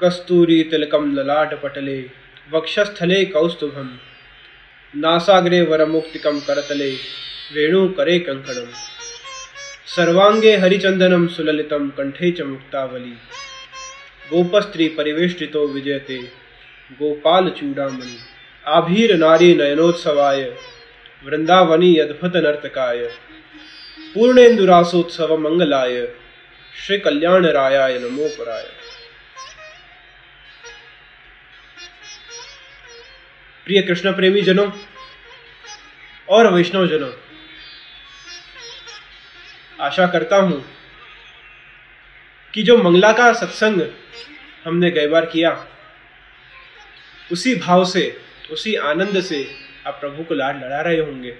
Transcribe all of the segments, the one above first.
कस्तूरी तिलकम ललाट पटले, वक्षस्थले कौस्तुभम। नासाग्रे वरमुक्तिकम करतले, वेणु करे कंकणम सर्वांगे हरिचंदनम सुललितम, कंठे च मुक्तावली। गोपस्त्री परिवेष्टितो विजयते, गोपाल चूड़ामणि। आभीर नारी नयनोत्सवाय, वृंदावनी अद्भुत नर्तकाय। पूर्णेन्दुरासोत्सव मंगलाय श्री कल्याण रायाय नमो पराय। प्रिय कृष्ण प्रेमी जनों और वैष्णव जनों आशा करता हूँ कि जो मंगला का सत्संग हमने कई बार किया, उसी भाव से, उसी आनंद से आप प्रभु को लाड लड़ा रहे होंगे।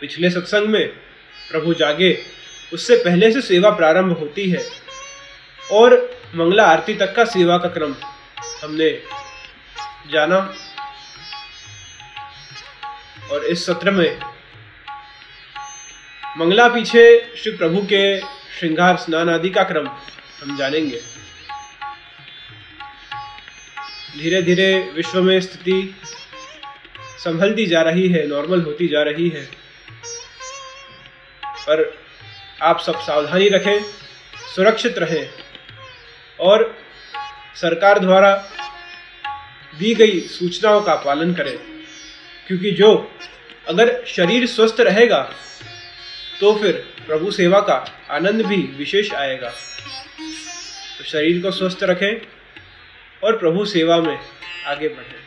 पिछले सत्संग में प्रभु जागे, उससे पहले से सेवा प्रारंभ होती है और मंगला आरती तक का सेवा का क्रम हमने जाना। और इस सत्र में मंगला पीछे श्री प्रभु के श्रृंगार, स्नान आदि का क्रम हम जानेंगे। धीरे धीरे विश्व में स्थिति संभलती जा रही है नॉर्मल होती जा रही है। पर आप सब सावधानी रखें, सुरक्षित रहें और सरकार द्वारा दी गई सूचनाओं का पालन करें। क्योंकि जो अगर शरीर स्वस्थ रहेगा तो फिर प्रभु सेवा का आनंद भी विशेष आएगा। तो शरीर को स्वस्थ रखें और प्रभु सेवा में आगे बढ़ें।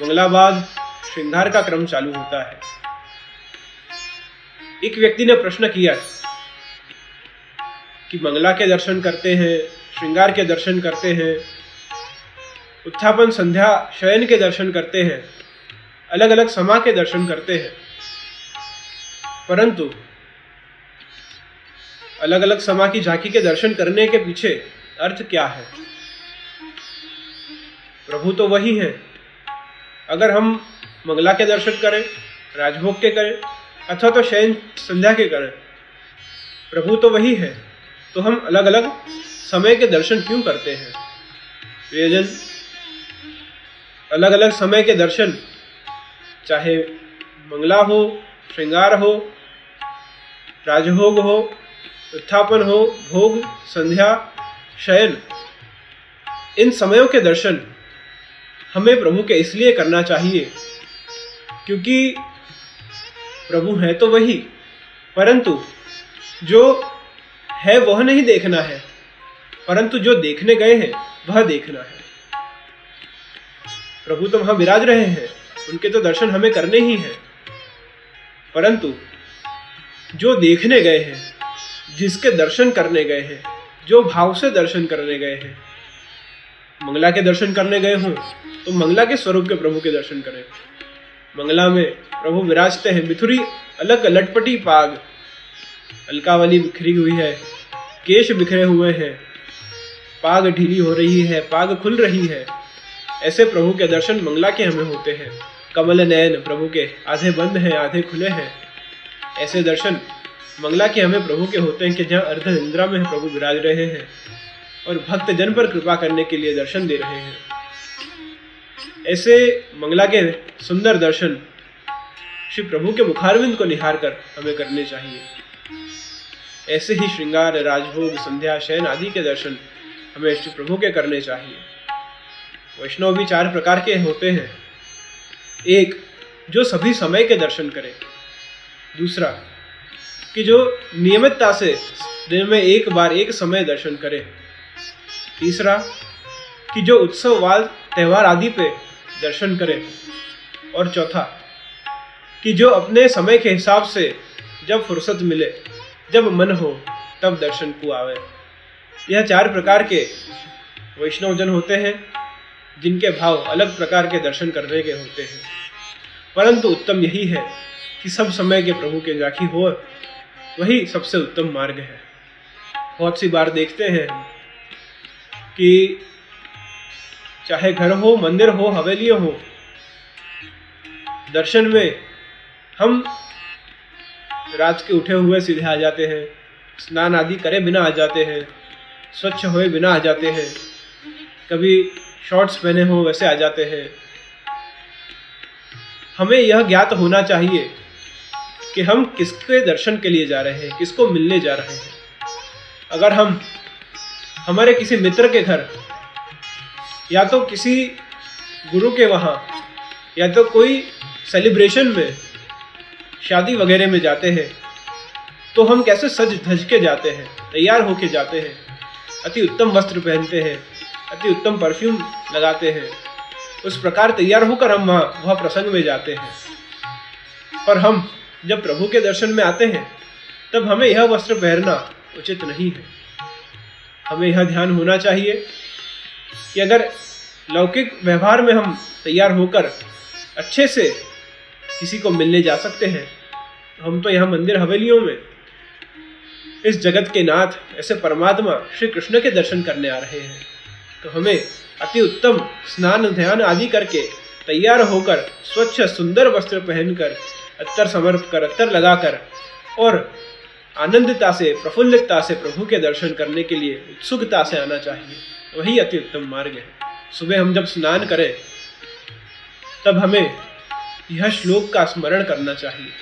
मंगलाबाद, श्रृंगार का क्रम चालू होता है। एक व्यक्ति ने प्रश्न किया कि मंगला के दर्शन करते हैं श्रृंगार के दर्शन करते हैं। उत्थापन संध्या, शयन के दर्शन करते हैं। अलग अलग समा के दर्शन करते हैं। परंतु अलग अलग समा की झांकी के दर्शन करने के पीछे अर्थ क्या है? प्रभु तो वही है। अगर हम मंगला के दर्शन करें, राजभोग के करें, अथवा तो शयन संध्या के करें, प्रभु तो वही है। तो हम अलग अलग समय के दर्शन क्यों करते हैं? प्रियजन अलग अलग समय के दर्शन, चाहे मंगला हो, श्रृंगार हो, राजभोग हो, उत्थापन हो, भोग, संध्या, शयन, इन समयों के दर्शन हमें प्रभु के इसलिए करना चाहिए, क्योंकि प्रभु है तो वही, परंतु जो है वह नहीं देखना है। परंतु जो देखने गए हैं, वह देखना है। प्रभु तो वहाँ विराज रहे हैं, उनके तो दर्शन हमें करने ही हैं। परंतु जो देखने गए हैं, जिसके दर्शन करने गए हैं, जो भाव से दर्शन करने गए हैं, मंगला के दर्शन करने गए हों तो मंगला के स्वरूप के प्रभु के दर्शन करें। मंगला में प्रभु विराजते हैं, मिथुरी अलग लटपटी पाग अलकावली बिखरी हुई है, केश बिखरे हुए हैं पाग ढीली हो रही है, पाग खुल रही है। ऐसे प्रभु के दर्शन मंगला के हमें होते हैं। कमल नयन प्रभु के आधे बंद हैं, आधे खुले हैं। ऐसे दर्शन मंगला के हमें प्रभु के होते हैं कि जहाँ अर्ध इंद्रा में प्रभु विराज रहे हैं और भक्त जन पर कृपा करने के लिए दर्शन दे रहे हैं। ऐसे मंगला के सुंदर दर्शन श्री प्रभु के मुखारविंद को निहार कर हमें करने चाहिए। ऐसे ही श्रृंगार, राजभोग, संध्या, शयन आदि के दर्शन हमें श्री प्रभु के करने चाहिए। वैष्णव भी चार प्रकार के होते हैं। एक, जो सभी समय के दर्शन करे। दूसरा, कि जो नियमितता से दिन में एक बार एक समय दर्शन करे। तीसरा, कि जो उत्सव वाल त्यौहार आदि पे दर्शन करे। और चौथा, कि जो अपने समय के हिसाब से जब फुर्सत मिले, जब मन हो, तब दर्शन को आवे यह चार प्रकार के वैष्णव जन होते हैं, जिनके भाव अलग प्रकार के दर्शन करने के होते हैं। परंतु उत्तम यही है कि सब समय के प्रभु के जाखी हो, वही सबसे उत्तम मार्ग है। बहुत सी बार देखते हैं कि चाहे घर हो, मंदिर हो, हवेली हो, दर्शन में हम रात के उठे हुए सीधे आ जाते हैं, स्नान आदि करे बिना आ जाते हैं। स्वच्छ हुए बिना आ जाते हैं। कभी शॉर्ट्स पहने हो, वैसे आ जाते हैं। हमें यह ज्ञात होना चाहिए कि हम किसके दर्शन के लिए जा रहे हैं, किसको मिलने जा रहे हैं। अगर हम हमारे किसी मित्र के घर या तो किसी गुरु के वहाँ या तो कोई सेलिब्रेशन में, शादी वगैरह में जाते हैं तो हम कैसे सज धज के जाते हैं, तैयार होके जाते हैं। अति उत्तम वस्त्र पहनते हैं, अति उत्तम परफ्यूम लगाते हैं। उस प्रकार तैयार होकर हम वहाँ, वह प्रसंग में जाते हैं। पर हम जब प्रभु के दर्शन में आते हैं, तब हमें यह वस्त्र पहनना उचित नहीं है। हमें यह ध्यान होना चाहिए कि अगर लौकिक व्यवहार में हम तैयार होकर अच्छे से किसी को मिलने जा सकते हैं हम तो यहाँ मंदिर हवेलियों में इस जगत के नाथ, ऐसे परमात्मा श्री कृष्ण के दर्शन करने आ रहे हैं। तो हमें अति उत्तम स्नान, ध्यान आदि करके तैयार होकर, स्वच्छ सुंदर वस्त्र पहनकर, अत्तर समर्प कर, अत्तर लगाकर और आनंदता से प्रफुल्लितता से प्रभु के दर्शन करने के लिए उत्सुकता से आना चाहिए। वही अति उत्तम मार्ग है। सुबह हम जब स्नान करें, तब हमें यह श्लोक का स्मरण करना चाहिए।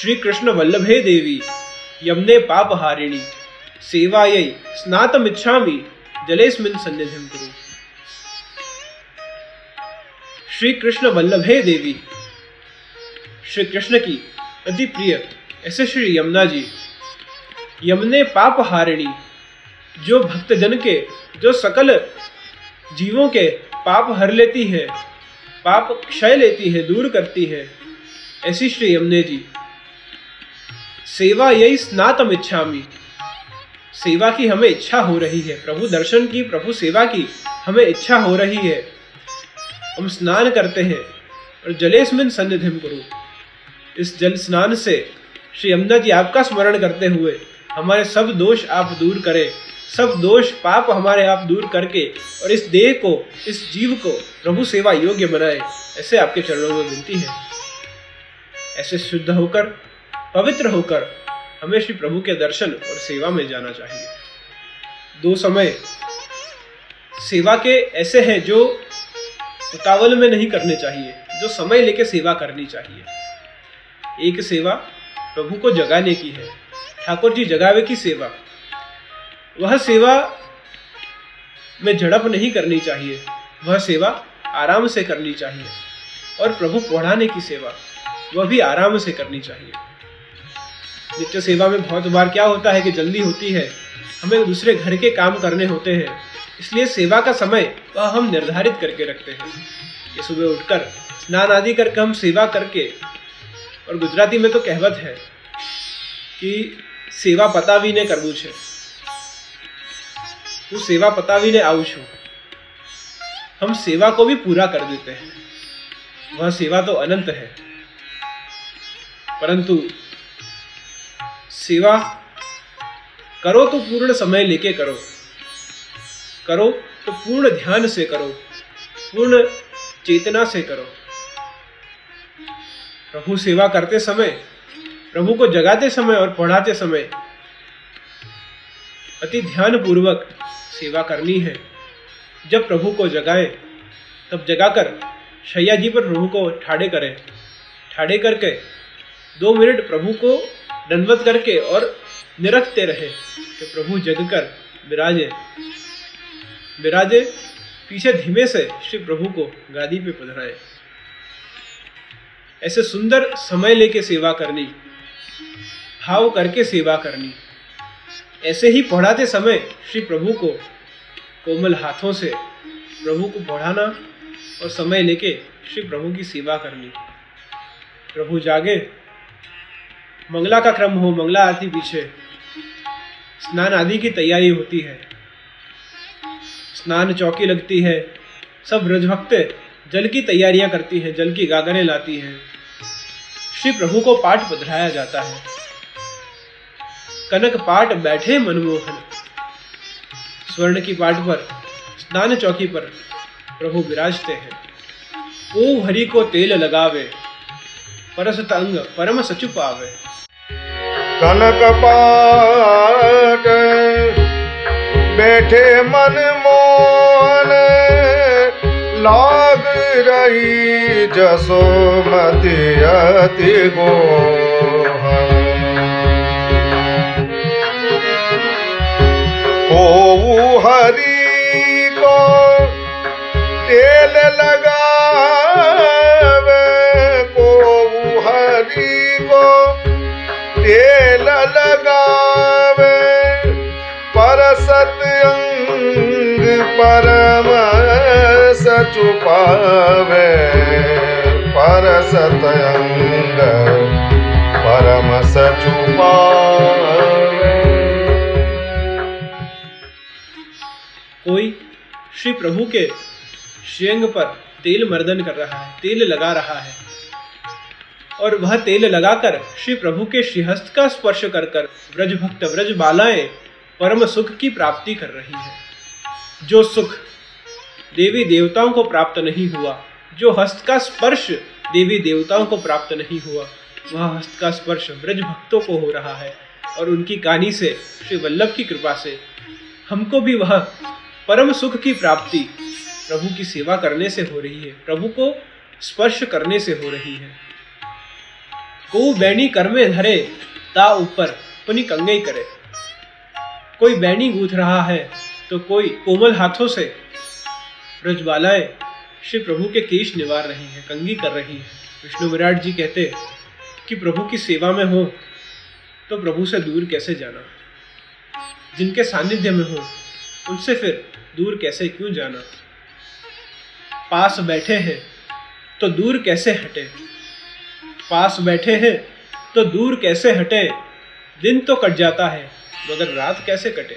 श्री कृष्ण वल्लभे देवी यमने पाप हारिणी सेवायै स्नातमिच्छामि, जलेस्मिन सन्निधिम कुरु। श्री कृष्ण वल्लभे देवी। श्री कृष्ण की अति प्रिय ऐसे श्री यमुना जी। यमुने पाप हारिणी जो भक्तजन के, जो सकल जीवों के पाप हर लेती है, पाप क्षय लेती है, दूर करती है, ऐसी श्री यमुने जी। सेवा यही स्नातम इच्छामी। सेवा की हमें इच्छा हो रही है। प्रभु दर्शन की, प्रभु सेवा की हमें इच्छा हो रही है। हम स्नान करते हैं और जलेस्मिन सन्निधिम गुरु इस जल स्नान से श्री यमुना जी आपका स्मरण करते हुए हमारे सब दोष आप दूर करें। सब दोष पाप हमारे आप दूर करके और इस देह को, इस जीव को प्रभु सेवा योग्य बनाए। ऐसे आपके चरणों में विनती है। ऐसे शुद्ध होकर पवित्र होकर हमें श्री प्रभु के दर्शन और सेवा में जाना चाहिए। दो समय सेवा के ऐसे हैं जो उतावल में नहीं करने चाहिए, जो समय लेके सेवा करनी चाहिए। एक सेवा प्रभु को जगाने की है, ठाकुर जी जगावे की सेवा। वह सेवा में झड़प नहीं करनी चाहिए, वह सेवा आराम से करनी चाहिए और प्रभु पढ़ाने की सेवा, वह भी आराम से करनी चाहिए। नित्य सेवा में बहुत बार क्या होता है कि जल्दी होती है। हमें दूसरे घर के काम करने होते हैं। इसलिए सेवा का समय वह हम निर्धारित करके रखते हैं। कि सुबह उठकर, स्नान आदि करके हम सेवा करके, और गुजराती में तो कहवत है कि सेवा पता સેવા પતાવીને કરવું છે હું સેવા પતાવીને આવું છું हम सेवा को भी पूरा कर देते हैं। वह सेवा तो अनंत है। परंतु सेवा करो तो पूर्ण समय लेके करो। करो तो पूर्ण ध्यान से करो। पूर्ण चेतना से करो। प्रभु सेवा करते समय, प्रभु को जगाते समय और पढ़ाते समय अति ध्यान पूर्वक सेवा करनी है। जब प्रभु को जगाए, तब जगाकर शैया जी पर प्रभु को ठाड़े करें। ठाड़े करके दो मिनट प्रभु को दंडवत करके और निरखते रहे कि प्रभु जगकर विराजे। विराजे पीछे धीमे से श्री प्रभु को गादी पे पधराए। ऐसे सुंदर समय लेके सेवा करनी, भाव करके सेवा करनी, ऐसे ही पढ़ाते समय श्री प्रभु को कोमल हाथों से प्रभु को पढ़ाना और समय लेके श्री प्रभु की सेवा करनी। प्रभु जागे मंगला का क्रम हो, मंगला आरती पीछे। स्नान आदि की तैयारी होती है। स्नान चौकी लगती है। सब ब्रजभक्त जल की तैयारियाँ करती हैं, जल की गागरें लाती हैं। श्री प्रभु को पाठ पधराया जाता है। कनक पाठ बैठे मनमोहन। स्वर्ण की पाठ पर, स्नान चौकी पर प्रभु विराजते हैं। ओ हरि को तेल लगावे परस तंग परम सचुप आवे कनक पाट बैठे मन मोहन, लाग रही जसोमती अति गो को हरि को तेल लगावे पर सतअंग परम सचुपावे पर सतअंग परम सचुपावे कोई श्री प्रभु के श्रेंग पर तेल मर्दन कर रहा है, तेल लगा रहा है। और वह तेल लगाकर श्री प्रभु के श्रीहस्त का स्पर्श कर कर व्रज भक्त व्रज बालाएँ परम सुख की प्राप्ति कर रही है। जो सुख देवी देवताओं को प्राप्त नहीं हुआ, जो हस्त का स्पर्श देवी देवताओं को प्राप्त नहीं हुआ, वह हस्त का स्पर्श ब्रज भक्तों को हो रहा है और उनकी कहानी से, श्री वल्लभ की कृपा से, हमको भी वह परम सुख की प्राप्ति प्रभु की सेवा करने से हो रही है, प्रभु को स्पर्श करने से हो रही है। को बैणी कर्मे धरे, ता ऊपर पुनि कंगई करे। कोई बैनी गूंथ रहा है तो कोई कोमल हाथों से ब्रजबालाएँ श्री प्रभु के केश निवार रही है, कंगी कर रही है। विष्णु विराट जी कहते कि प्रभु की सेवा में हो तो प्रभु से दूर कैसे जाना? जिनके सानिध्य में हो, उनसे फिर दूर कैसे, क्यों जाना? पास बैठे हैं तो दूर कैसे हटे? पास बैठे हैं तो दूर कैसे हटे? दिन तो कट जाता है मगर रात कैसे कटे?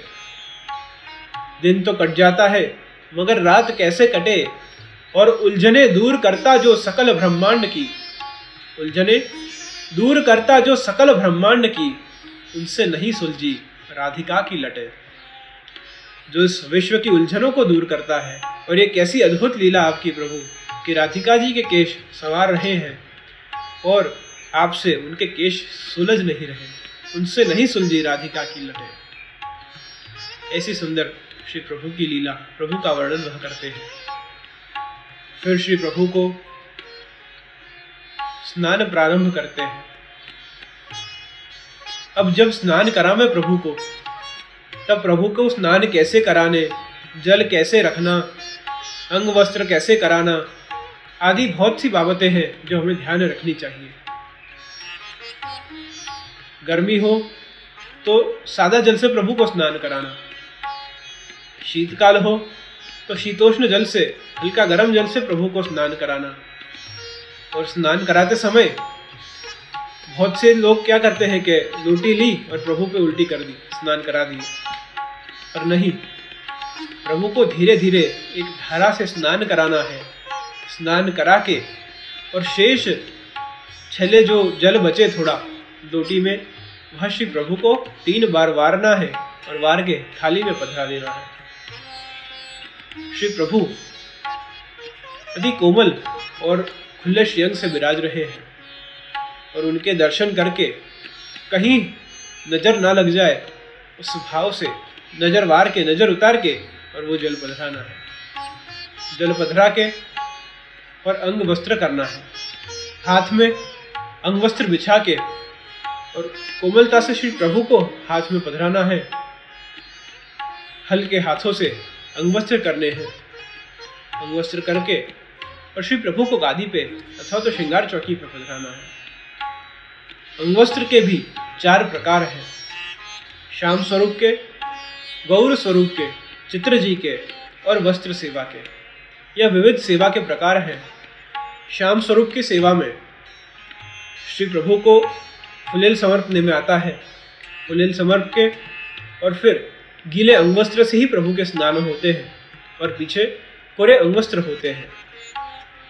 दिन तो कट जाता है, मगर रात कैसे कटे? और उलझने दूर करता जो सकल ब्रह्मांड की, उलझने दूर करता जो सकल ब्रह्मांड की, उनसे नहीं सुलझी राधिका की लटे। जो इस विश्व की उलझनों को दूर करता है, और ये कैसी अद्भुत लीला आपकी प्रभु, कि राधिका जी के केश सवार रहे हैं, और आपसे उनके केश सुलझ नहीं रहे। उनसे नहीं सुलझी राधिका की लटे। ऐसी सुंदर श्री प्रभु की लीला, प्रभु का वर्णन वह करते हैं। फिर श्री प्रभु को स्नान प्रारंभ करते हैं। अब जब स्नान करा मैं प्रभु को, तब प्रभु को स्नान कैसे कराने, जल कैसे रखना, अंग वस्त्र कैसे कराना, आदि बहुत सी बाबतें हैं जो हमें ध्यान रखनी चाहिए। गर्मी हो तो सादा जल से प्रभु को स्नान कराना। शीतकाल हो तो शीतोष्ण जल से, हल्का गर्म जल से प्रभु को स्नान कराना। और स्नान कराते समय, बहुत से लोग क्या करते हैं कि लोटी ली और प्रभु पे उल्टी कर दी, स्नान करा दी। और नहीं, प्रभु को धीरे धीरे एक धारा से स्नान कराना है। स्नान करा के, और शेष, छले जो जल बचे थोड़ा लोटी में, वह श्री प्रभु को तीन बार वारना है और वार के थाली में पधरा देना है। श्री प्रभु, अति कोमल और खुले श्रियंग से विराज रहे हैं और उनके दर्शन करके कहीं नज़र ना लग जाए, उस भाव से नज़र वार के, नज़र उतार के और वो जल पधराना है। जल पधरा के और अंग वस्त्र करना है। हाथ में अंग वस्त्र बिछा के और कोमलता से श्री प्रभु को हाथ में पधराना है। हल्के हाथों से अंगवस्त्र करने हैं। अंगवस्त्र करके और श्री प्रभु को गादी पे अथवा तो श्रृंगार चौकी पे पधराना है। अंगवस्त्र के भी चार प्रकार हैं। श्याम स्वरूप के, गौर स्वरूप के, चित्र जी के और वस्त्र सेवा के। यह विविध सेवा के प्रकार हैं। श्याम स्वरूप की सेवा में श्री प्रभु को फुलेल समर्पने में आता है। फुलेल समर्प के और फिर गीले अंगवस्त्र से ही प्रभु के स्नान होते हैं और पीछे कोरे अंगवस्त्र होते हैं।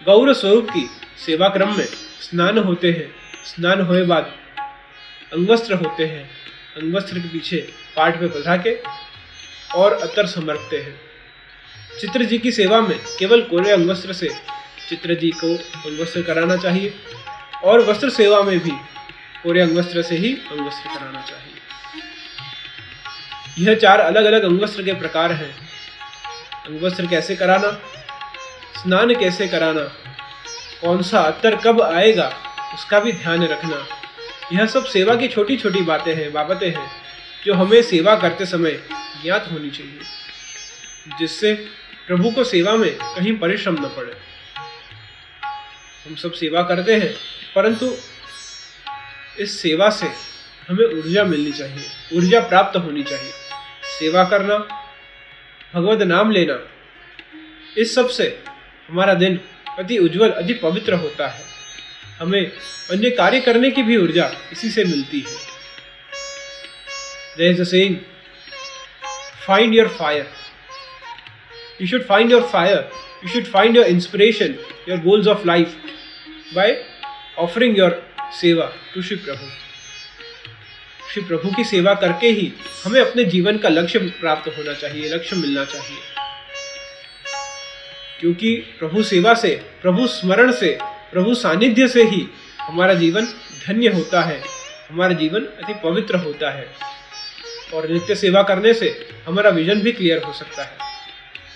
गौर स्वरूप की सेवा क्रम में स्नान होते हैं। स्नान होने बाद अंगवस्त्र होते हैं। अंगवस्त्र के पीछे पाठ में बधा के और अतर समर्पते हैं। चित्र जी की सेवा में केवल कोरे अंगवस्त्र से चित्र जी को अंगवस्त्र कराना चाहिए और वस्त्र सेवा में भी कोरे अंगवस्त्र से ही अंगवस्त्र कराना चाहिए। यह चार अलग अलग अंगवस्त्र के प्रकार हैं। अंगवस्त्र कैसे कराना? स्नान कैसे कराना? कौन सा अत्तर कब आएगा? उसका भी ध्यान रखना। यह सब सेवा की छोटी छोटी बातें हैं, बाबतें हैं, जो हमें सेवा करते समय ज्ञात होनी चाहिए, जिससे प्रभु को सेवा में कहीं परिश्रम न पड़े। हम सब सेवा करते हैं, परंतु इस सेवा से हमें ऊर्जा मिलनी चाहिए, ऊर्जा प्राप्त होनी चाहिए। सेवा करना, भगवत नाम लेना, इस सबसे हमारा दिन अति उज्जवल, अति पवित्र होता है। हमें अन्य कार्य करने की भी ऊर्जा इसी से मिलती है। Saying find your fire you should find your fire you should find your inspiration your goals of life by offering your seva to Shri Prabhu Shri Prabhu की सेवा करके ही हमें अपने जीवन का लक्ष्य प्राप्त होना चाहिए, लक्ष्य मिलना चाहिए। क्योंकि प्रभु सेवा से, प्रभु स्मरण से, प्रभु सानिध्य से ही हमारा जीवन धन्य होता है, हमारा जीवन अति पवित्र होता है। और नित्य सेवा करने से हमारा विजन भी क्लियर हो सकता है।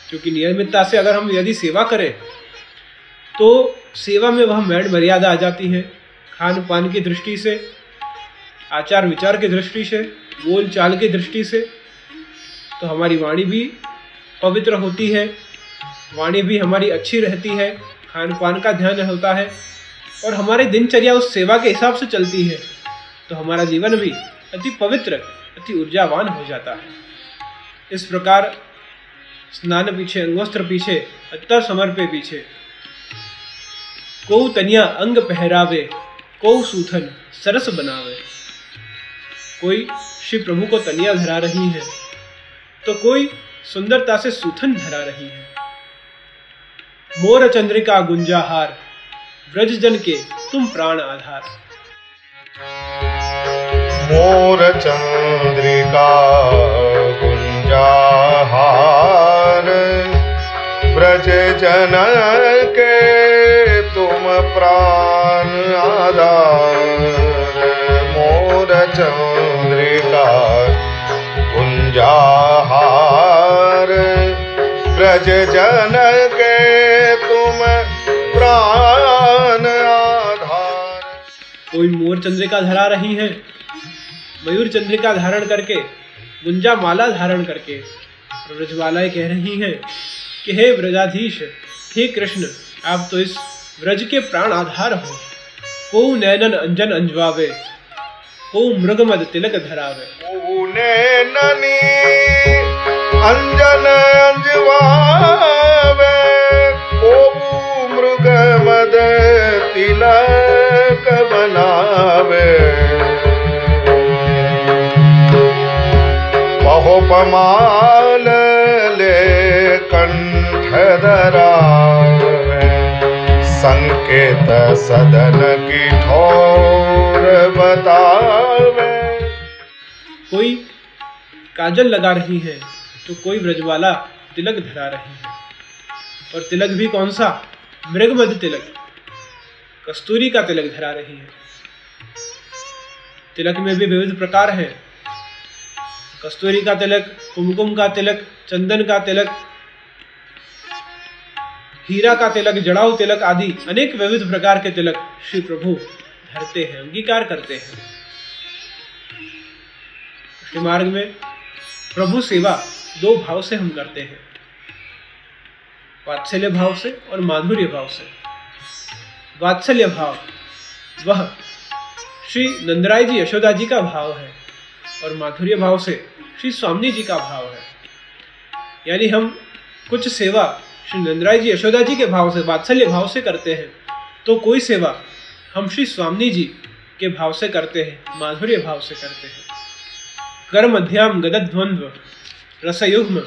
क्योंकि नियमितता से अगर हम यदि सेवा करें तो सेवा में वह मैड मर्यादा आ जाती है खान पान की दृष्टि से आचार विचार की दृष्टि से बोल चाल की दृष्टि से तो हमारी वाणी भी पवित्र होती है। वाणी भी हमारी अच्छी रहती है। खान पान का ध्यान होता है और हमारी दिनचर्या उस सेवा के हिसाब से चलती है तो हमारा जीवन भी अति पवित्र, अति ऊर्जावान हो जाता है। इस प्रकार स्नान पीछे अंगवस्त्र पीछे, अत्तर समर्पे पीछे, को तनिया अंग पहरावे को सूथन सरस बनावे। कोई श्री प्रभु को तनिया धरा रही है तो कोई सुंदरता से सूथन धरा रही है। मोर चंद्रिका गुंजाहार, ब्रज जन के तुम प्राण आधार। मोर चंद्रिका गुंजाहार, ब्रज जन के तुम प्राण मोर चंद्रिका ब्रज जन के तुम प्राण आधार। कोई मोर चंद्रिका धरा रही है, मयूर चंद्रिका धारण करके, गुंजा माला धारण करके, ब्रजवालाएँ कह रही हैं कि हे ब्रजाधीश, हे कृष्ण, आप तो इस ब्रज के प्राण आधार हो। को नैनन अंजन अंजवावे। को मृगमद तिलक धरावे। ऊने ननी अंजन अंजवावे। कोबू मृग मद तिलक बनावे। बहुपमाल ले कंठ धरावे। संकेत सदन की ठोर बतावे। कोई काजल लगा रही है तो कोई ब्रजवाला तिलक धरा रही है। और तिलक भी कौन सा? मृगमद तिलक। कस्तूरी का तिलक धरा रही है। तिलक में भी विविध प्रकार हैं। कस्तूरी का तिलक, कुमकुम का तिलक, चंदन का तिलक हीरा का तिलक, जड़ाऊ तिलक आदि अनेक विविध प्रकार के तिलक श्री प्रभु धरते हैं, अंगीकार करते हैं। मार्ग में प्रभु सेवा दो भाव से हम करते हैं। वात्सल्य भाव से और माधुर्य भाव से। वात्सल्य भाव, वह श्री नंदराय जी, यशोदा जी का भाव है और माधुर्य भाव से श्री स्वामी जी का भाव है। यानी हम कुछ सेवा श्री नंदराय जी, यशोदा जी के भाव से, वात्सल्य भाव से करते हैं। तो कोई सेवा हम श्री स्वामी जी के भाव से करते हैं, माधुर्य भाव से करते हैं। कर्म मध्याम गदद्वंद्व रसयुग्म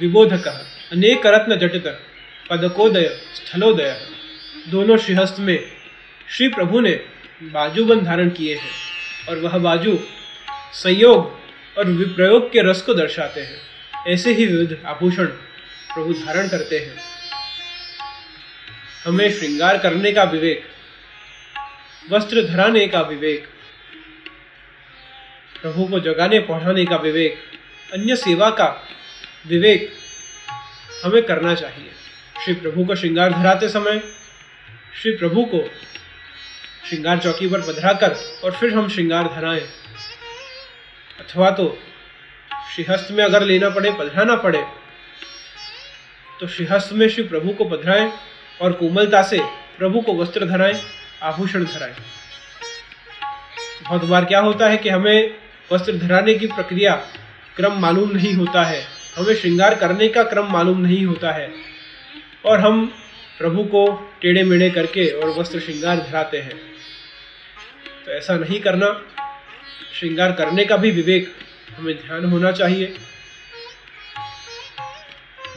विबोधक, अनेक रत्न जटित, पदकोदय, स्थलोदय। दोनों श्रीहस्त में श्री प्रभु ने बाजूबंद धारण किए हैं और वह बाजू संयोग और विप्रयोग के रस को दर्शाते हैं। ऐसे ही विविध आभूषण प्रभु धारण करते हैं। हमें श्रृंगार करने का विवेक, वस्त्र धराने का विवेक, प्रभु को जगाने पहुँचाने का विवेक, अन्य सेवा का विवेक हमें करना चाहिए। श्री प्रभु को श्रृंगार धराते समय, श्री प्रभु को श्रृंगार चौकी पर पधरा कर और फिर हम श्रृंगार धराएँ। अथवा तो श्रीहस्त में अगर लेना पड़े पधराना पड़े तो श्रीहस्त में श्री प्रभु को पधराएँ और कोमलता से प्रभु को वस्त्र धराएँ, आभूषण धराएँ। बहुत बार क्या होता है कि हमें वस्त्र धराने की प्रक्रिया क्रम मालूम नहीं होता है। हमें श्रृंगार करने का क्रम मालूम नहीं होता है। और हम प्रभु को टेढ़े मेढ़े करके और वस्त्र श्रृंगार धराते हैं। तो ऐसा नहीं करना। श्रृंगार करने का भी विवेक हमें ध्यान होना चाहिए।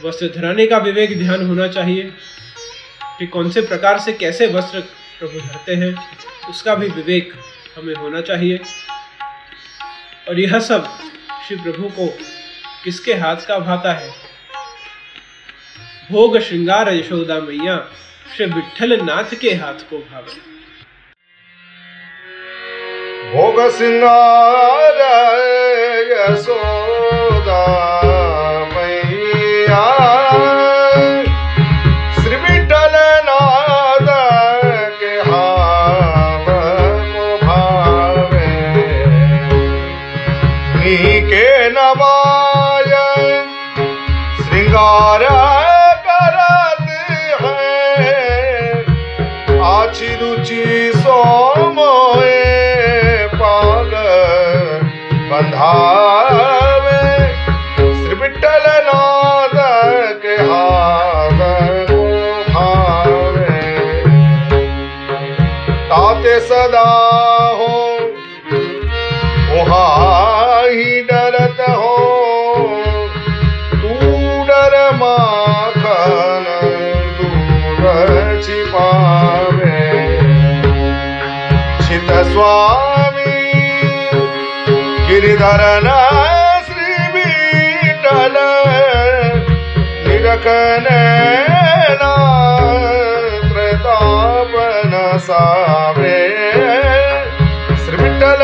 वस्त्र धराने का विवेक ध्यान होना चाहिए कि कौन से प्रकार से कैसे वस्त्र प्रभु धरते हैं, उसका भी विवेक हमें होना चाहिए। और यह सब श्री प्रभु को किसके हाथ का भाता है? भोग श्रृंगार यशोदा मैया श्री विठल नाथ के हाथ को भावे। भोग सिंगार यशोदा। Ah. गिरिधर श्री विठल निरकन प्रतापन सावे श्री विठल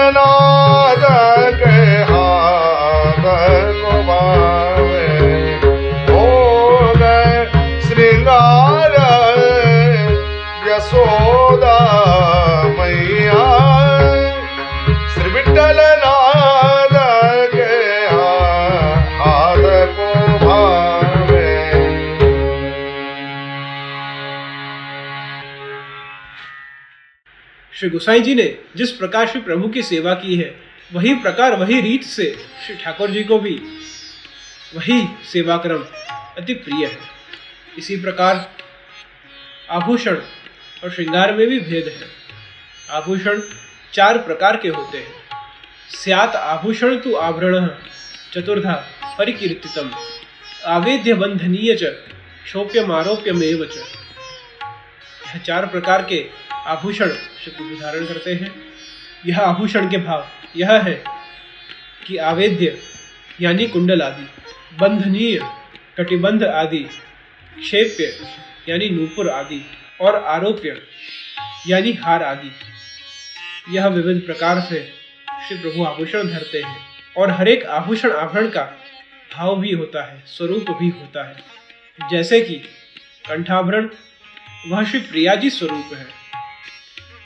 श्री गोसाई जी ने जिस प्रकार श्री प्रभु की सेवा की है, वही प्रकार, वही रीत से श्री ठाकुर जी को भी वही सेवा क्रम अति प्रिय है। इसी प्रकार आभूषण और श्रृंगार में भी भेद है। आभूषण चार प्रकार के होते हैं। स्यात आभूषण तु आवरण चतुर्धा परिकीर्तितम, आवेद्य बंधनीय च शोप्यमारोप्यमेव यह चार प्रकार के आभूषण श्री प्रभु धारण करते हैं। यह आभूषण के भाव यह है कि आवेद्य यानी कुंडल आदि, बंधनीय, कटिबंध आदि, क्षेप्य यानी नूपुर आदि और आरोप्य यानी हार आदि। यह विविध प्रकार से श्री प्रभु आभूषण धरते हैं और हर एक आभूषण आभरण का भाव भी होता है, स्वरूप भी होता है। जैसे कि कंठाभरण, वह श्री प्रियाजी स्वरूप है।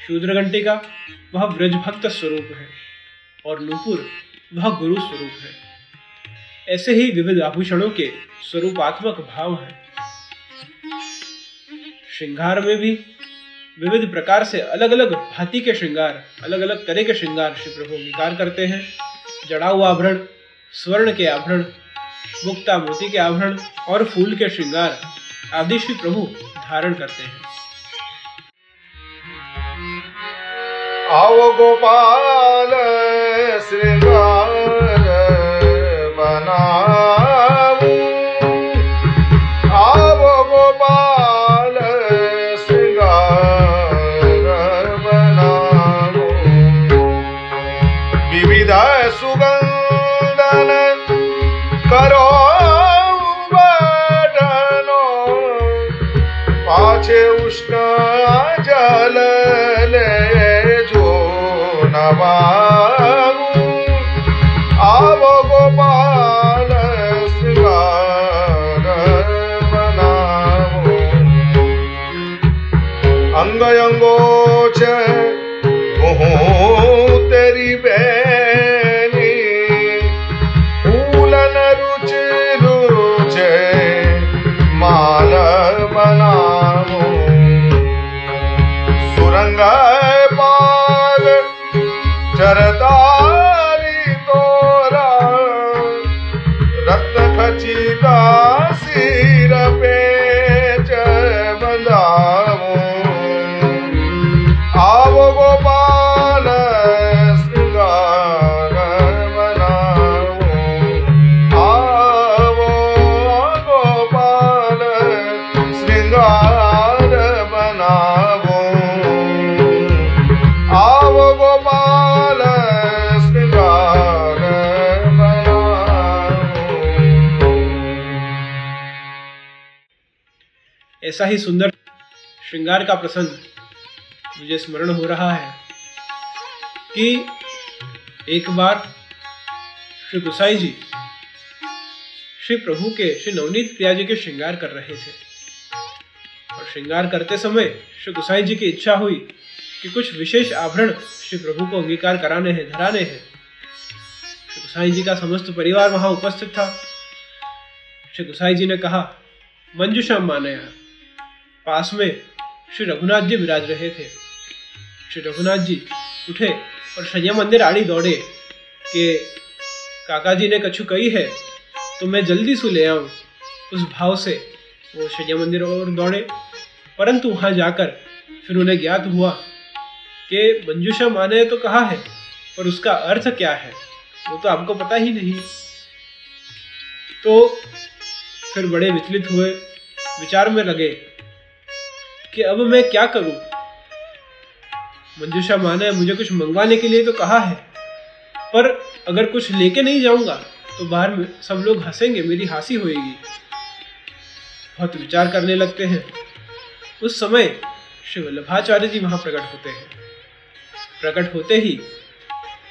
शूद्र घंटिका वह ब्रज भक्त स्वरूप है। और नूपुर, वह गुरु स्वरूप है। ऐसे ही विविध आभूषणों के स्वरूपात्मक भाव हैं। श्रृंगार में भी विविध प्रकार से अलग अलग भांति के श्रृंगार अलग अलग तरह के श्रृंगार श्री प्रभु अंगीकार करते हैं। जड़ाऊ आभरण स्वर्ण के आभरण मुक्ता मोती के आभरण और फूल के श्रृंगार आदि श्री प्रभु धारण करते हैं। आओ गोपाल श्रृंगार बनाऊ अंग अंगोच तेरी बे ऐसा ही सुंदर श्रृंगार का प्रसंग मुझे स्मरण हो रहा है कि एक बार श्री गुसाई जी, श्री प्रभु के, श्री नवनीत प्रिया जी के श्रृंगार कर रहे थे। और श्रृंगार करते समय श्री गुसाई जी की इच्छा हुई कि कुछ विशेष आभरण श्री प्रभु को अंगीकार कराने हैं, धराने हैं। श्री गुसाई जी का समस्त परिवार वहाँ उपस्थित था। श्री गुसाई जी ने कहा, मंजुषा मानया पास में श्री रघुनाथ जी विराज रहे थे। श्री रघुनाथ जी उठे और शैया मंदिर आड़ी दौड़े कि काका जी ने कछु कही है तो मैं जल्दी से ले आऊँ। उस भाव से वो शैया मंदिर और दौड़े। परंतु वहाँ जाकर फिर उन्हें ज्ञात हुआ कि मंजूषा माँ ने तो कहा है, पर उसका अर्थ क्या है, वो तो आपको पता ही नहीं। तो फिर बड़े विचलित हुए, विचार में लगे कि अब मैं क्या करूँ? मंजूषा माँ ने मुझे कुछ मंगवाने के लिए तो कहा है, पर अगर कुछ लेके नहीं जाऊँगा तो बाहर में सब लोग हंसेंगे, मेरी हँसी होएगी। बहुत विचार करने लगते हैं। उस समय श्री वल्लभाचार्य जी वहाँ प्रकट होते हैं। प्रकट होते ही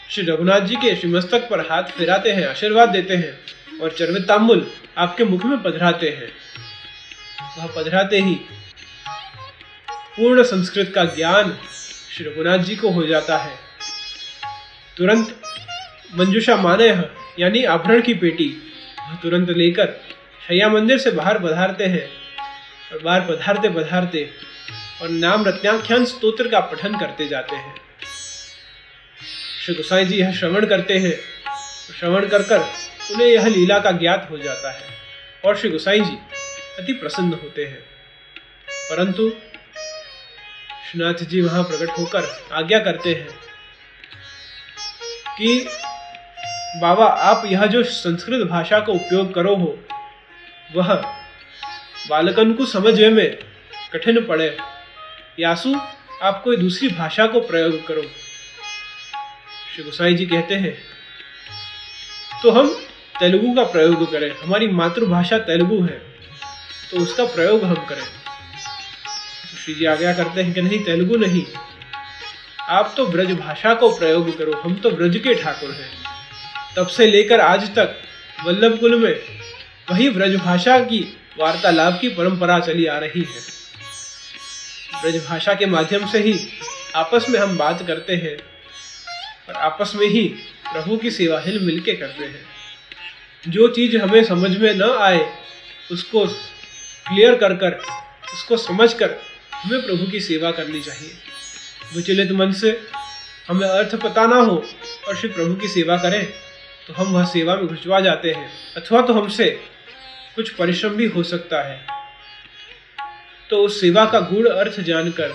श्री रघुनाथ जी के श्री मस्तक पर हाथ फिराते हैं, आशीर्वाद देते हैं, और चरविताम्बुल आपके मुख में पधराते हैं। वह पधराते ही पूर्ण संस्कृत का ज्ञान श्री रघुनाथ जी को हो जाता है। तुरंत मंजुषा माने यानी आभरण की पेटी, तुरंत लेकर शैया मंदिर से बाहर पधारते हैं और बाहर पधारते पधारते और नाम रत्नाख्यान स्तोत्र का पठन करते जाते हैं। श्री गोसाई जी यह श्रवण करते हैं। श्रवण कर कर उन्हें यह लीला का ज्ञात हो जाता है और श्री गोसाई जी अति प्रसन्न होते हैं। परंतु श्रीनाथ जी वहाँ प्रकट होकर आज्ञा करते हैं कि, बाबा, आप यह जो संस्कृत भाषा का उपयोग करो हो, वह बालकन को समझने में कठिन पड़े। यासु, आप कोई दूसरी भाषा को प्रयोग करो। श्री गोसाई जी कहते हैं तो हम तेलुगु का प्रयोग करें। हमारी मातृभाषा तेलुगु है तो उसका प्रयोग हम करें। श्री जी आज्ञा करते हैं कि नहीं, तेलुगु नहीं। आप तो ब्रज भाषा को प्रयोग करो, हम तो ब्रज के ठाकुर हैं। तब से लेकर आज तक वल्लभ कुल में वही ब्रज भाषा की वार्तालाप की परंपरा चली आ रही है। ब्रज भाषा के माध्यम से ही आपस में हम बात करते हैं और आपस में ही प्रभु की सेवा हिल मिल के करते हैं। जो चीज़ हमें समझ में न आए, उसको क्लियर कर कर, उसको समझ कर हमें प्रभु की सेवा करनी चाहिए। विचलित मन से हमें अर्थ पता ना हो और श्री प्रभु की सेवा करें तो हम वह सेवा में घुसवा जाते हैं, अथवा तो हमसे कुछ परिश्रम भी हो सकता है। तो उस सेवा का गूढ़ अर्थ जानकर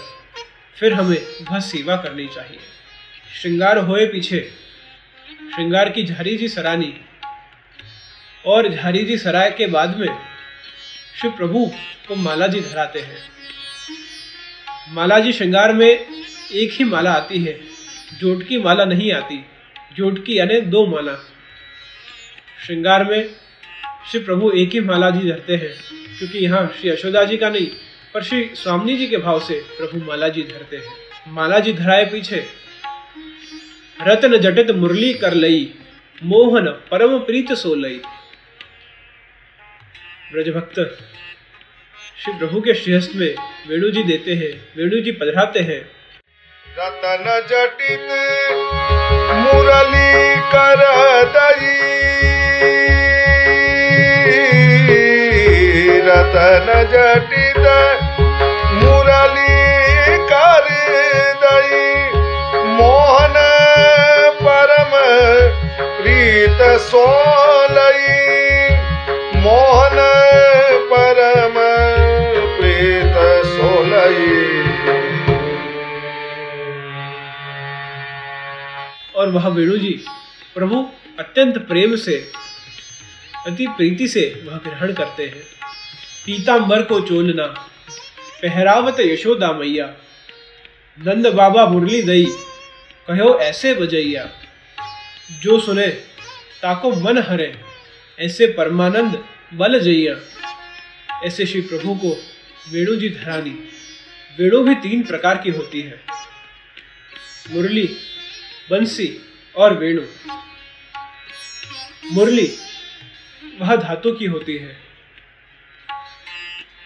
फिर हमें वह सेवा करनी चाहिए। श्रृंगार होए पीछे, श्रृंगार की झारी जी सरानी और झारी जी सराय के बाद में श्री प्रभु को माला जी धराते हैं। माला जी श्रृंगार में एक ही माला आती है। जोट की माला नहीं आती जोट की यानी दो माला। श्रृंगार में श्री प्रभु एक ही माला जी धरते हैं, क्योंकि यहाँ श्री यशोदा जी का नहीं, पर श्री स्वामी जी के भाव से प्रभु माला जी धरते हैं। माला जी धराए पीछे, रत्न जटित मुरली कर लई, मोहन परम प्रीत सो लई। ब्रज भक्त श्री प्रभु के श्रेष्ठ में वेणु जी देते हैं, वेणु जी पधराते हैं। रतन जटित मुरली कर रतन जटित मुरली कर दई। मोहन परम प्रीत सोलई। मोहन परम और वह वेणु जी प्रभु अत्यंत प्रेम से, अति प्रीति से वह ग्रहण करते हैं। पीताम्बर को चोलना, पहरावत यशोदा मैया, नंद बाबा मुरली दई, कहो ऐसे बजैया। जो सुने, ताको मन हरे, ऐसे परमानंद बल जैया। ऐसे श्री प्रभु को वेणु जी धरानी। वेणु भी तीन प्रकार की होती है। मुरली बंसी और वेणु। मुरली वह धातु की होती है।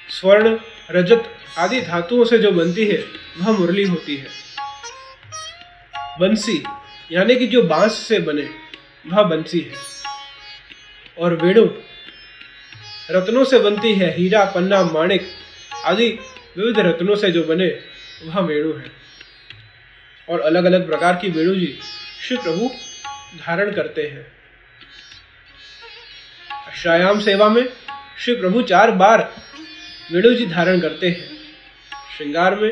स्वर्ण, रजत आदि धातुओं से जो बनती है, वह मुरली होती है। बंसी, यानी कि जो बाँस से बने, वह बंसी है। और वेणु, रत्नों से बनती है, हीरा, पन्ना, माणिक आदि विविध रत्नों से जो बने, वह वेणु है। और अलग अलग प्रकार की वेणु जी श्री प्रभु धारण करते हैं। श्यायाम सेवा में श्री प्रभु चार बार वेणु जी धारण करते हैं। श्रृंगार में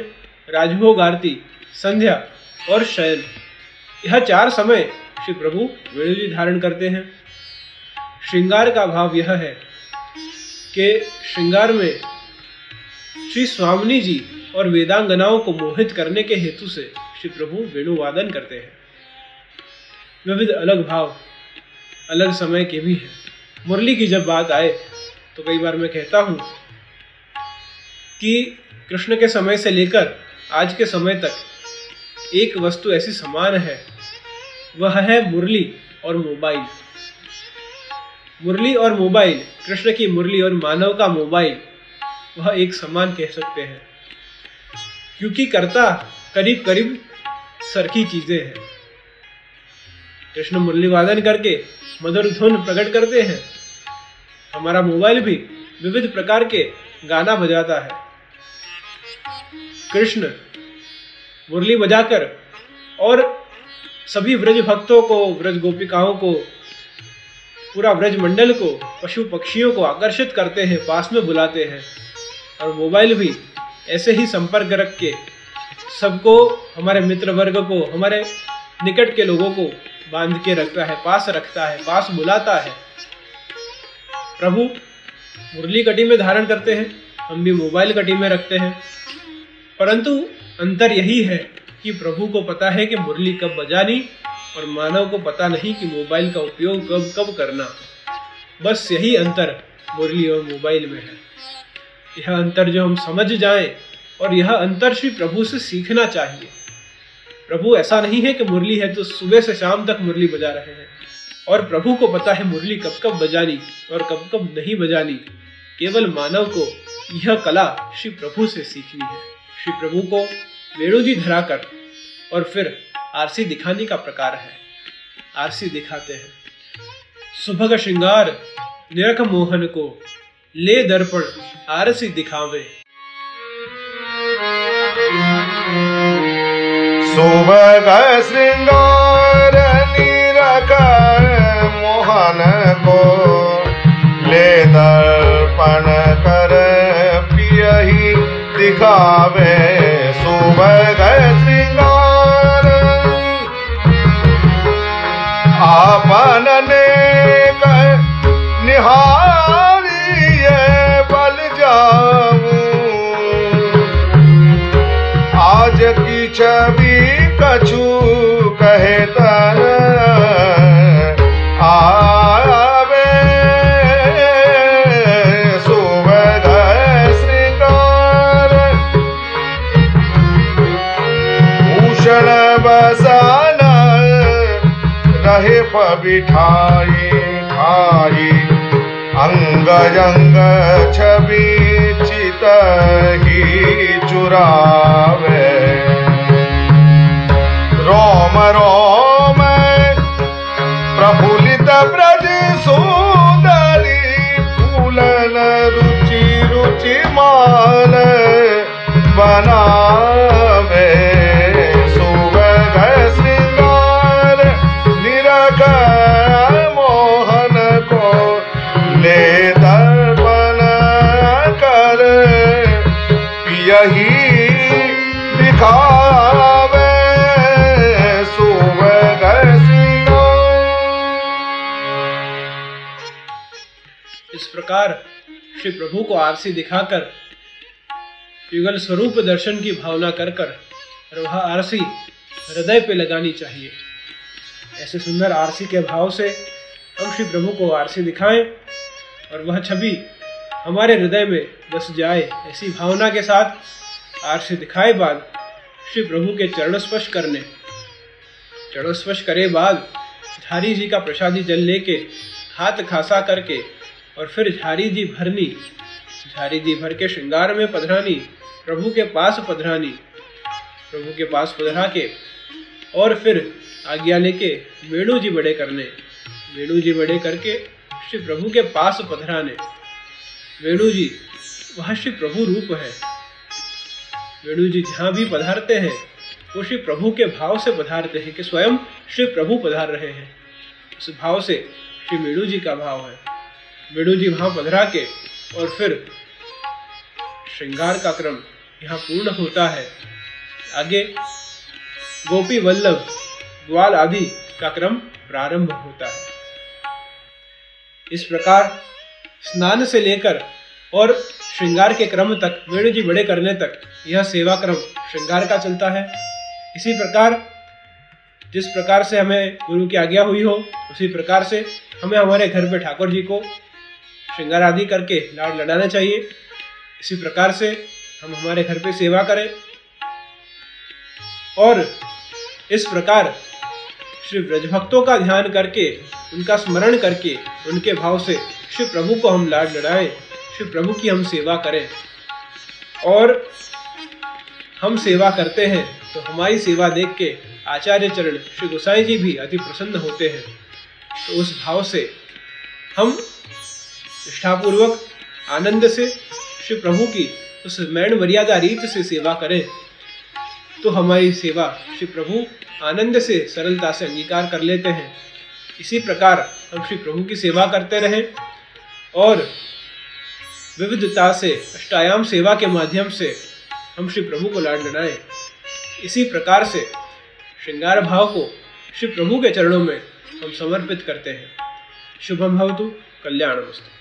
राजभोग आरती, संध्या और शयन। यह चार समय श्री प्रभु वेणु जी धारण करते हैं। श्रृंगार का भाव यह है कि श्रृंगार में श्री स्वामिनी जी और वेदांगनाओं को मोहित करने के हेतु से श्री प्रभु वेणुवादन करते हैं। विविध अलग भाव, अलग समय के भी हैं। मुरली की जब बात आए तो कई बार मैं कहता हूँ कि कृष्ण के समय से लेकर आज के समय तक एक वस्तु ऐसी समान है, वह है मुरली और मोबाइल। मुरली और मोबाइल, कृष्ण की मुरली और मानव का मोबाइल, वह एक समान कह सकते हैं। क्योंकि कर्ता करीब करीब सरखी चीज़ें हैं। कृष्ण मुरली वादन करके मधुर धुन प्रकट करते हैं। हमारा मोबाइल भी विविध प्रकार के गाना बजाता है। कृष्ण मुरली बजाकर और सभी व्रज भक्तों को, व्रज गोपिकाओं को, पूरा व्रज मंडल को, पशु पक्षियों को आकर्षित करते हैं, पास में बुलाते हैं। और मोबाइल भी ऐसे ही संपर्क रख के सबको, हमारे मित्र वर्ग को, हमारे निकट के लोगों को बाँध के रखता है, पास रखता है, पास बुलाता है। प्रभु, मुरली कटी में धारण करते हैं, हम भी मोबाइल कटी में रखते हैं। परंतु अंतर यही है कि प्रभु को पता है कि मुरली कब बजानी और मानव को पता नहीं कि मोबाइल का उपयोग कब कब करना। बस यही अंतर मुरली और मोबाइल में है। यह अंतर जो हम समझ जाएँ और यह अंतर श्री प्रभु से सीखना चाहिए। प्रभु, ऐसा नहीं है कि मुरली है तो सुबह से शाम तक मुरली बजा रहे हैं। और प्रभु को पता है मुरली कब कब बजानी और कब कब नहीं बजानी। केवल मानव को यह कला श्री प्रभु से सीखनी है। श्री प्रभु को वेणु जी धरा कर और फिर आरसी दिखाने का प्रकार है। आरसी दिखाते हैं। सुभग श्रृंगार निरख मोहन को, ले दर्पण आरसी दिखावे। सुभग श्रृंगार निरख मोहन को ले दर्पण कर पियही दिखावे। सुभग श्रृंगार। आपन की छवि कछु कहता आवे सुबह श्रृंगार भूषण बसान रहे बिठाई खाई अंग अंग छवि चित ही चुरावे रोम प्रफुल्लित ब्रज सुंदरी फूलन रुचि रुचि माल बनावे सुबह श्रृंगार निरख मोहन को ले श्री प्रभु को आरसी दिखाकर युगल स्वरूप दर्शन की भावना कर कर वह आरसी हृदय पे लगानी चाहिए। ऐसे सुंदर आरसी के भाव से हम श्री प्रभु को आरसी दिखाएँ और वह छवि हमारे हृदय में बस जाए। ऐसी भावना के साथ आरसी दिखाए बाद श्री प्रभु के चरण स्पर्श करने। चरण स्पर्श करे बाद धारी जी का प्रसादी जल लेके हाथ खासा करके और फिर झारी जी भरनी। झारी जी भर के श्रृंगार में पधरानी, प्रभु के पास पधरानी, प्रभु के पास पधरा के, और फिर आज्ञा लेके वेणु जी बड़े करने। वेणु जी बड़े करके श्री प्रभु के पास पधराने। वेणु जी, वह श्री प्रभु रूप है। वेणु जी जहाँ भी पधारते हैं, वो श्री प्रभु के भाव से पधारते हैं कि स्वयं श्री प्रभु पधार रहे हैं। उस भाव से श्री वेणु जी का भाव है। वेणु जी वहाँ पधरा के और फिर श्रृंगार का क्रम यहाँ पूर्ण होता है। आगे गोपी वल्लभ, ग्वाल आदि का क्रम प्रारंभ होता है। इस प्रकार स्नान से लेकर और श्रृंगार के क्रम तक, वेणु जी बड़े करने तक यह सेवा क्रम श्रृंगार का चलता है। इसी प्रकार जिस प्रकार से हमें गुरु की आज्ञा हुई हो, उसी प्रकार से हमें हमारे घर पे ठाकुर जी को श्रृंगार आदि करके लाड लड़ाना चाहिए। इसी प्रकार से हम हमारे घर पे सेवा करें। और इस प्रकार श्री ब्रजभक्तों का ध्यान करके, उनका स्मरण करके, उनके भाव से श्री प्रभु को हम लाड लड़ाएँ, श्री प्रभु की हम सेवा करें। और हम सेवा करते हैं तो हमारी सेवा देख के आचार्य चरण श्री गोसाई जी भी अति प्रसन्न होते हैं। तो उस भाव से हम निष्ठापूर्वक, आनंद से, श्री प्रभु की उस मैण मर्यादा रीत से सेवा करें। तो हमारी सेवा श्री प्रभु आनंद से, सरलता से अंगीकार कर लेते हैं। इसी प्रकार हम श्री प्रभु की सेवा करते रहें और विविधता से, अष्टायाम सेवा के माध्यम से हम श्री प्रभु को लाड लड़ाएँ इसी प्रकार से श्रृंगार भाव को श्री प्रभु के चरणों में हम समर्पित करते हैं। शुभम भवतु कल्याण वस्तु